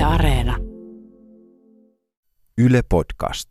Yle Areena. Yle Podcast.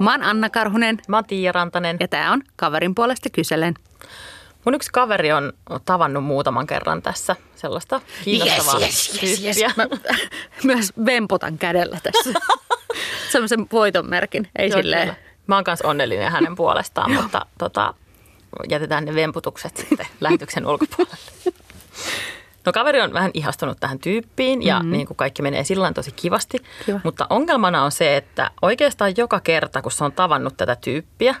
Mä oon Anna Karhunen Mä oon Tiia Rantanen. ja tää on Kaverin puolesta kyselen. Mun yksi kaveri on tavannut muutaman kerran tässä sellaista kiinnostavaa tyyppiä. Mä myös vempotan kädellä tässä. Semmoisen voitonmerkin, ei Joo, silleen. kyllä. Mä oon myös onnellinen hänen puolestaan, mutta tota, jätetään ne vemputukset sitten lähetyksen ulkopuolelle. No kaveri on vähän ihastunut tähän tyyppiin ja mm-hmm. niin kuin kaikki menee sillä tosi kivasti. Kiva. Mutta ongelmana on se, että oikeastaan joka kerta, kun se on tavannut tätä tyyppiä,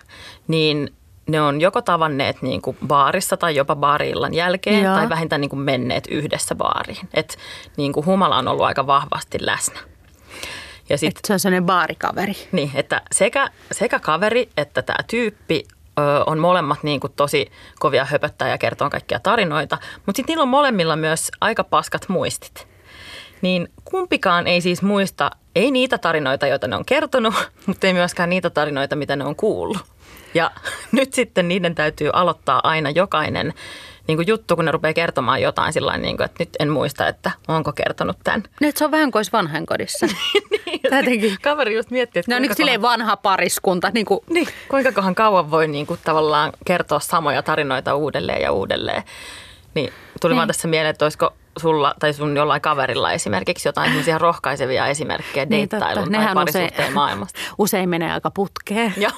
niin ne on joko tavanneet niin kuin baarissa tai jopa baariillan jälkeen Joo. tai vähintään niin kuin menneet yhdessä baariin. Et niin kuin humala on ollut aika vahvasti läsnä. Ja sit, Että se on sellainen baarikaveri. niin, että sekä, sekä kaveri että tämä tyyppi ö, on molemmat niin kuin tosi kovia höpöttää ja kertoo kaikkia tarinoita, mutta sitten niillä on molemmilla myös aika paskat muistit. Niin kumpikaan ei siis muista, ei niitä tarinoita, joita ne on kertonut, mutta ei myöskään niitä tarinoita, mitä ne on kuullut. Ja nyt sitten niiden täytyy aloittaa aina jokainen niin kuin juttu, kun ne rupeaa kertomaan jotain sillä niin kuin, että nyt en muista, että onko kertonut tämän. Nyt se on vähän kuin olisi vanhainkodissa. Jotenkin. Kaveri just miettii, että Ne on niin kuinka silleen vanha pariskunta. Niin kuin, Niin, kuinka kohan kauan voi niin kuin tavallaan kertoa samoja tarinoita uudelleen ja uudelleen. Niin tuli vaan tässä mieleen, että olisiko sulla tai sun jollain kaverilla esimerkiksi jotain sellaisia rohkaisevia esimerkkejä Niin, deittailun totta. tai parisuhteen usein- maailmasta. usein menee aika putkeen. Joo.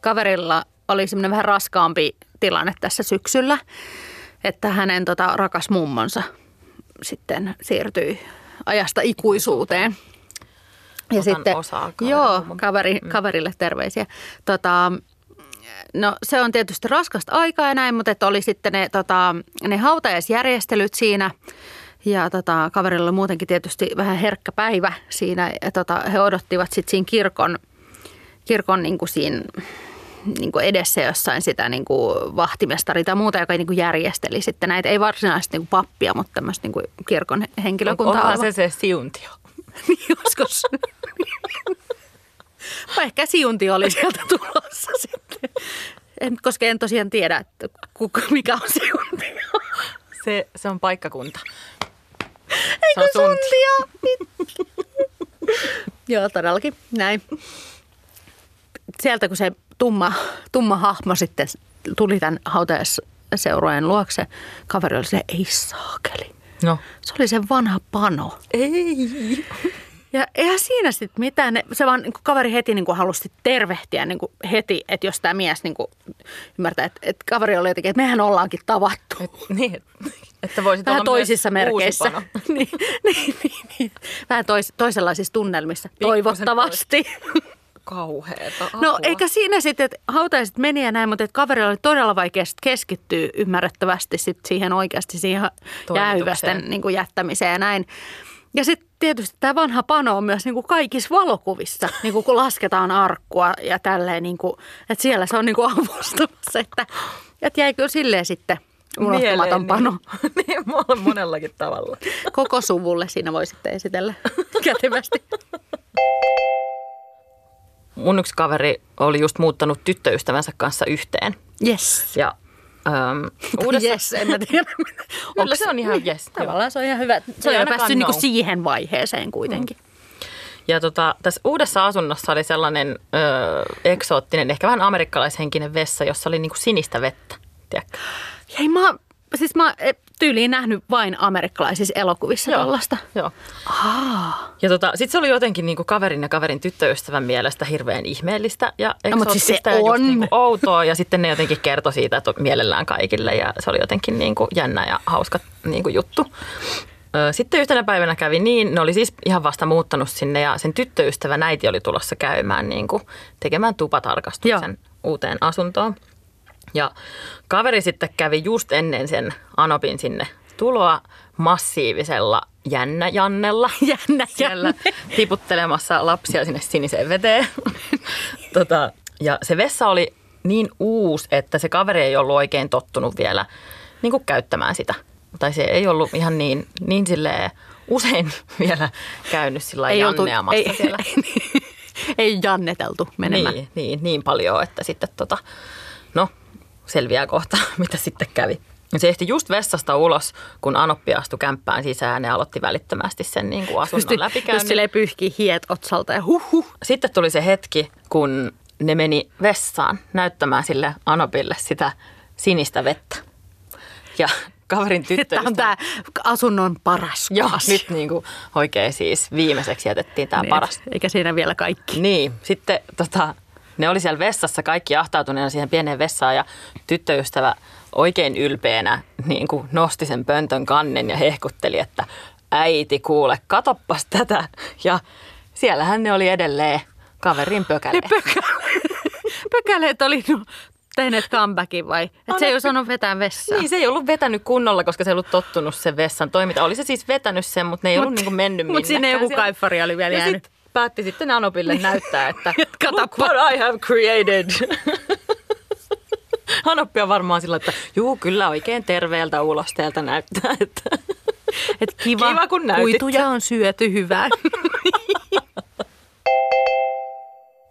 kaverilla oli semmoinen vähän raskaampi tilanne tässä syksyllä, että hänen tota, rakas mummonsa sitten siirtyi ajasta ikuisuuteen. Ja Otan osaa kaverin joo, mummon. kaveri, kaverille terveisiä. Tota, no se on tietysti raskasta aikaa ja näin, mutta että oli sitten ne, tota, ne hautajaisjärjestelyt siinä. Ja tota, kaverilla oli muutenkin tietysti vähän herkkä päivä siinä. Ja tota, he odottivat sitten siinä kirkon, kirkon niin kuin siinä niin kuin edessä jossain sitä niin kuin vahtimestari tai muuta, joka niin kuin järjesteli sitten näitä. Ei varsinaisesti niin kuin pappia, mutta tämmöistä niin kuin kirkon henkilökuntaa. Onhan se se siuntio. Niin joskus. Vai ehkä siunti oli sieltä tulossa sitten. En, koska en tosiaan tiedä, että kuka, mikä on siunti. Se, se on paikkakunta. Eikö se on suntia? Joo, todellakin. Näin. Sieltä kun se tumma, tumma hahmo sitten tuli tämän hautajaisseurojen luokse, kaveri oli se, ei saakeli. No. Se oli se vanha pano. Ei. Ja eihän siinä sitten mitään. Ne- Se vaan niin kuin kaveri heti niin kuin halusi tervehtiä niin kuin heti, että jos tämä mies niin kuin ymmärtää, että, että kaveri oli jotenkin, että mehän ollaankin tavattu. Et, niin, että voisit Vähän olla toisissa merkeissä. niin, niin, niin, niin. Vähän tois, toisenlaisissa tunnelmissa, toivottavasti. Kauheeta. No apua. eikä siinä sitten, että hautajaiset meni ja näin, mutta että kaverilla oli todella vaikea keskittyä ymmärrettävästi sit siihen oikeasti siihen jäähyvästen niin kuin jättämiseen ja näin. Ja sitten tietysti tämä vanha pano on myös niin kuin kaikissa valokuvissa, niin kuin kun lasketaan arkkua ja tälleen, niin kuin, että siellä se on niin kuin avustamassa, että, että jäi kyllä silleen sitten unohtumaton pano. Niin, niin mon- monellakin tavalla. Koko suvulle siinä voi sitten esitellä kätevästi. Mun yksi kaveri oli just muuttanut tyttöystävänsä kanssa yhteen. Yes. Ja äm, uudessa... Yes, en mä tiedä. Kyllä se on ihan yes. joo. Tavallaan se on ihan hyvä. Se on päässyt niinku no. siihen vaiheeseen kuitenkin. Ja tota, tässä uudessa asunnossa oli sellainen ö, eksoottinen, ehkä vähän amerikkalaishenkinen vessa, jossa oli niinku sinistä vettä. Tiedätkö? Hei mä, siis mä e, tyyliin nähnyt vain amerikkalaisissa elokuvissa tällaista. Joo. Ja tota, sitten se oli jotenkin niinku kaverin ja kaverin tyttöystävän mielestä hirveän ihmeellistä ja No, mut siis se ja just on. niinku outoa. Ja sitten ne jotenkin kertoi siitä että mielellään kaikille ja se oli jotenkin niinku jännä ja hauska niinku juttu. Sitten yhtenä päivänä kävi niin, ne oli siis ihan vasta muuttanut sinne ja sen tyttöystävän äiti oli tulossa käymään niinku, tekemään tupatarkastuksen Joo. uuteen asuntoon. Ja kaveri sitten kävi just ennen sen Anopin sinne tuloa massiivisella jännä Jannella. Jännä Siellä tiputtelemassa lapsia sinne siniseen veteen. tota, ja se vessa oli niin uusi, että se kaveri ei ollut oikein tottunut vielä niin kuin käyttämään sitä. Tai se ei ollut ihan niin, niin silleen usein vielä käynyt sillä Ei oltu- janneamassa ei- siellä. Ei janneteltu menemään. Niin, niin, niin paljon, että sitten tota, no selviää kohta, mitä sitten kävi. Se ehti just vessasta ulos, kun Anoppi astui kämppään sisään ja aloitti välittömästi sen niin kuin asunnon Just, läpikäynnin. just silleen pyyhkii hiet otsalta ja huh huh. Sitten tuli se hetki, kun ne meni vessaan näyttämään sille Anopille sitä sinistä vettä. Ja kaverin Tämä tyttöystävä... on tämä asunnon paras Joo, asia. nyt niin kuin oikein siis viimeiseksi jätettiin tämä Niin, paras. Eikä siinä vielä kaikki. Niin, sitten tota, ne oli siellä vessassa kaikki ahtautuneena siihen pieneen vessaan ja tyttöystävä oikein ylpeänä niin kuin nosti sen pöntön kannen ja hehkutteli, että äiti kuule, katoppas tätä. Ja siellähän ne oli edelleen kaverin pökäle. Pökäleet oli no, tehneet comebackin vai? Että se ei osannut vetää vessaa. Niin, se ei ollut vetänyt kunnolla, koska se ei ollut tottunut sen vessan toiminta. Oli se siis vetänyt sen, mutta ne ei ollut niin kuin mennyt Mutta sinne minnekään joku siellä. kaiffari oli vielä jäänyt. sitten päätti sitten Anopille näyttää, että look what I have created. Anoppi on varmaan sillä, että juu, kyllä oikein terveeltä ulosteelta näyttää. Että. Et kiva, Kiva, kun näytit kuituja on syöty hyvää.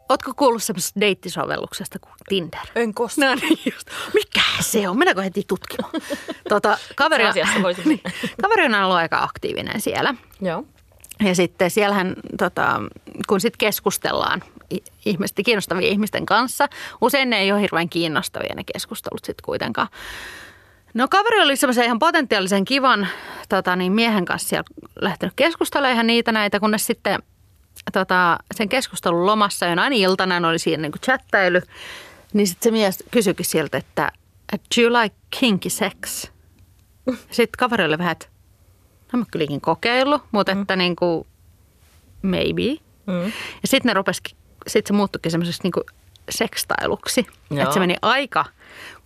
Ootko kuullut semmoisesta deittisovelluksesta kuin Tinder? En koskaan. No niin just. Mikä se on? Mennäänkö heti tutkimaan? Tota, kaveri, on, niin, kaveri on ollut aika aktiivinen siellä. Joo. Ja sitten siellähän, tota, kun sitten keskustellaan ihmisten, kiinnostavien ihmisten kanssa, usein ne ei ole hirveän kiinnostavia ne keskustelut sitten kuitenkaan. No kaveri oli semmoisen ihan potentiaalisen kivan tota, niin miehen kanssa siellä lähtenyt keskustelemaan ihan niitä näitä, kunnes sitten tota, sen keskustelun lomassa jonain iltana oli siinä niin chattailu, niin sitten se mies kysyikin sieltä, että do you like kinky sex? Sitten kaveri oli vähän, että no mä kylläkin kokeillut, mutta että niin kuin maybe. Mm. Ja sitten ne rupesikin, sitten se muuttuikin semmoiseksi niin sekstailuksi. Joo. Että se meni aika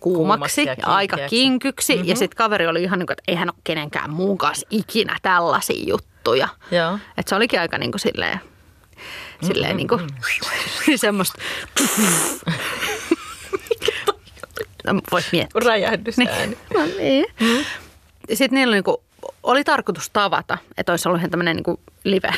kuumaksi Kuumaksi ja ja aika kinkyksi. Mm-hmm. Ja sitten kaveri oli ihan niin kuin, että eihän ole kenenkään muun kanssa ikinä tällaisia juttuja. Joo. Että se olikin aika niin kuin silleen, silleen niin kuin, semmoista. No, Voit miettiä. Räjähdysääni. No niin. Mm. Sitten niillä niinku, oli tarkoitus tavata, että olisi ollut ihan tämmöinen niinku live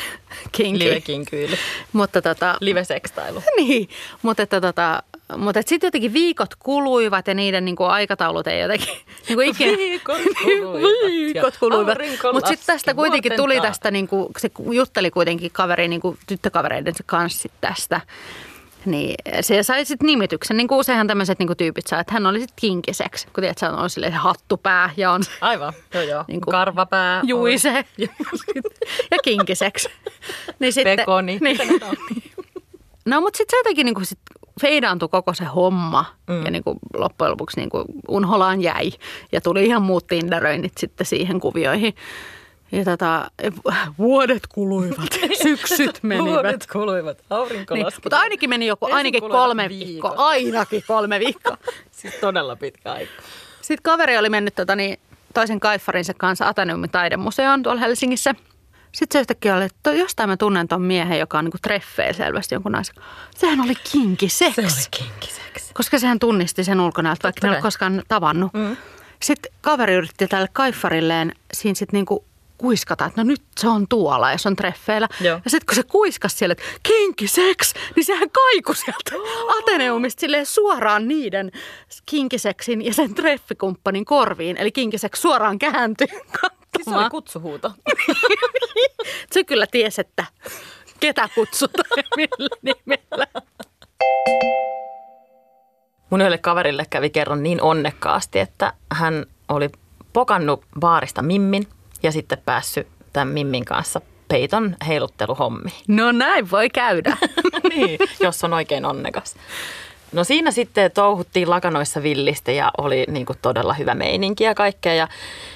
kinki. Livekinkyily. Mutta tota, Livesekstailu. niin, mutta että tota, mutta sitten jotenkin viikot kuluivat ja niiden niinku aikataulut ei jotenkin niinku ikinä... Viikot kuluivat Viikot kuluivat. Mutta sitten tästä kuitenkin tuli tästä, niinku, se jutteli kuitenkin kaveri, niinku, tyttökavereidensa kanssa tästä. Niin se sai sitten nimityksen, niin kuin useinhan tämmöiset niin tyypit saa, että hän oli sitten kinkiseksi, kun tiedät, on silleen hattupää ja on Aivan, joo joo. Niin kuin Karvapää. juise ja kinkiseksi. Niin sitten, Pekoni. Niin. No mutta sitten se jotenkin niin sit feidaantui koko se homma mm. ja niin kuin loppujen lopuksi niin kuin unholaan jäi. Ja tuli ihan muut tinderöinnit sitten siihen kuvioihin. Ja tota, vuodet kuluivat, syksyt menivät. Vuodet kuluivat, aurinko Niin, mutta ainakin meni joku, ainakin kolme viikkoa. Ainakin kolme viikkoa. Siis todella pitkä aika. Sitten kaveri oli mennyt tota, niin, toisen kaiffarinsa kanssa Ateneumin taidemuseoon tuolla Helsingissä. Sitten se yhtäkkiä oli, että jostain mä tunnen ton miehen, joka on niin treffeillä selvästi jonkun naisen. Sehän oli kinki sex. Se oli kinkiseksi. Koska sehän tunnisti sen ulkonäöltä, vaikka ne ei koskaan tavannut. Mm. Sitten kaveri yritti tälle kaiffarilleen siinä sitten niinku kuiskata, että no nyt se on tuolla, jos on treffeillä. Joo. Ja sitten kun se kuiskasi siellä, että kinky sex, niin sehän kaikui sieltä Ateneumista silleen suoraan niiden kinkiseksin ja sen treffikumppanin korviin. Eli kinkiseksi suoraan kääntyi Siis se oli katsomaan. kutsuhuuto. Se kyllä tiesi, että ketä kutsutaan ja millä nimellä. Mun yhdelle kaverille kävi kerran niin onnekkaasti, että hän oli pokannut baarista Mimmin ja sitten päässyt tämän Mimmin kanssa peiton heilutteluhommiin. No näin voi käydä. niin, jos on oikein onnekas. No siinä sitten touhuttiin lakanoissa villisti ja oli niin kuin todella hyvä meininki ja kaikkea. Ja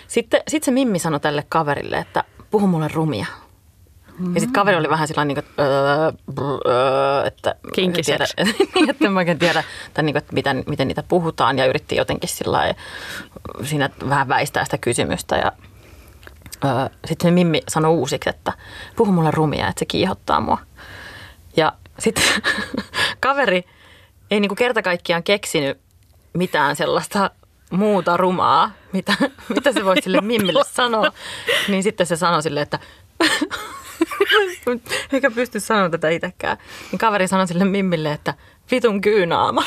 sitten sit se Mimmi sanoi tälle kaverille, että puhu mulle rumia. Ja sitten kaveri oli vähän sillä niin kuin, öö, öö, että, tiedä, että en mä oikein tiedä, tai niin kuin, että miten, miten niitä puhutaan ja yritti jotenkin sillä lailla siinä vähän väistää sitä kysymystä ja öö, sitten se Mimmi sanoi uusiksi, että puhu mulle rumia, että se kiihottaa mua. Ja sitten kaveri ei niinku kerta kaikkiaan keksinyt mitään sellaista muuta rumaa, mitä, mitä se voisi sille Mimmille sanoa. Niin sitten se sanoi sille, että eikä pysty sanoa tätä itsekään. Niin kaveri sanoi sille Mimmille, että vitun kyynaama.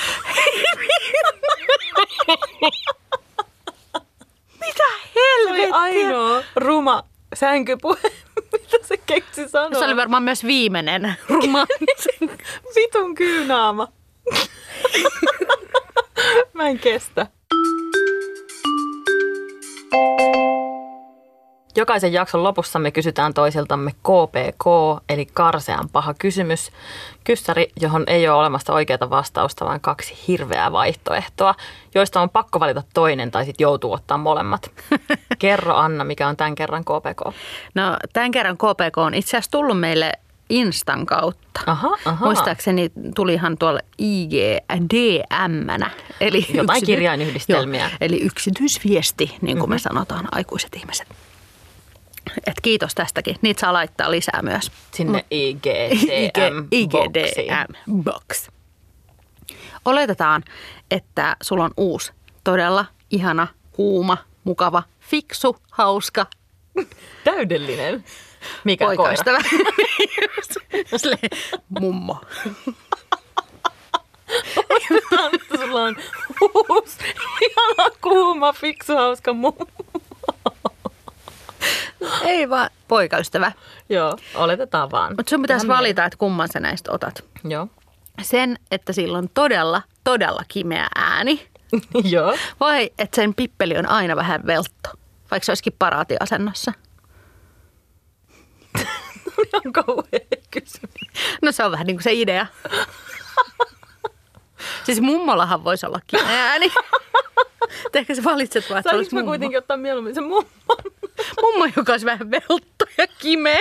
Helvettiä? ainoa ruma sänkypuhe, mitä se keksi sanoa. Se oli varmaan myös viimeinen ruma. vitun kyynaama. Mä en kestä. Jokaisen jakson lopussa me kysytään toisiltamme KPK, eli karsean paha kysymys. Kyssäri, johon ei ole olemassa oikeaa vastausta, vaan kaksi hirveää vaihtoehtoa, joista on pakko valita toinen tai sitten joutuu ottaa molemmat. Kerro Anna, mikä on tämän kerran KPK. No tämän kerran KPK on itse asiassa tullut meille Instan kautta. Aha, aha. Muistaakseni tulihan tuolle IGDM-nä. Eli Jotain kirjainyhdistelmiä. Joo, eli yksityisviesti, niin kuin mm-hmm. me sanotaan aikuiset ihmiset. Et kiitos tästäkin. Niitä saa laittaa lisää myös. Sinne IGDM IGDM box. Oletetaan, että sulla on uusi, todella ihana, kuuma, mukava, fiksu, hauska Täydellinen. Mikä poikaystävä. Mummo. Että sulla on uusi, ihana, kuuma, fiksu, hauska mummo. Ei vaan poikaystävä. Joo, oletetaan vaan. Mutta sun pitäisi valita, että kumman sä näistä otat. Joo. Sen, että sillä on todella, todella kimeä ääni. Joo. Vai että sen pippeli on aina vähän veltto. Vaikka se olisikin paraatiasennossa. Kysymys. No se on vähän niin kuin se idea. Siis mummollahan voisi olla kimeä ääni. Ehkä sä valitset vaan, että se olisi Saisinko mä mummo. kuitenkin ottaa mieluummin sen mummon? Mummo, joka olisi vähän veltto ja kimeä.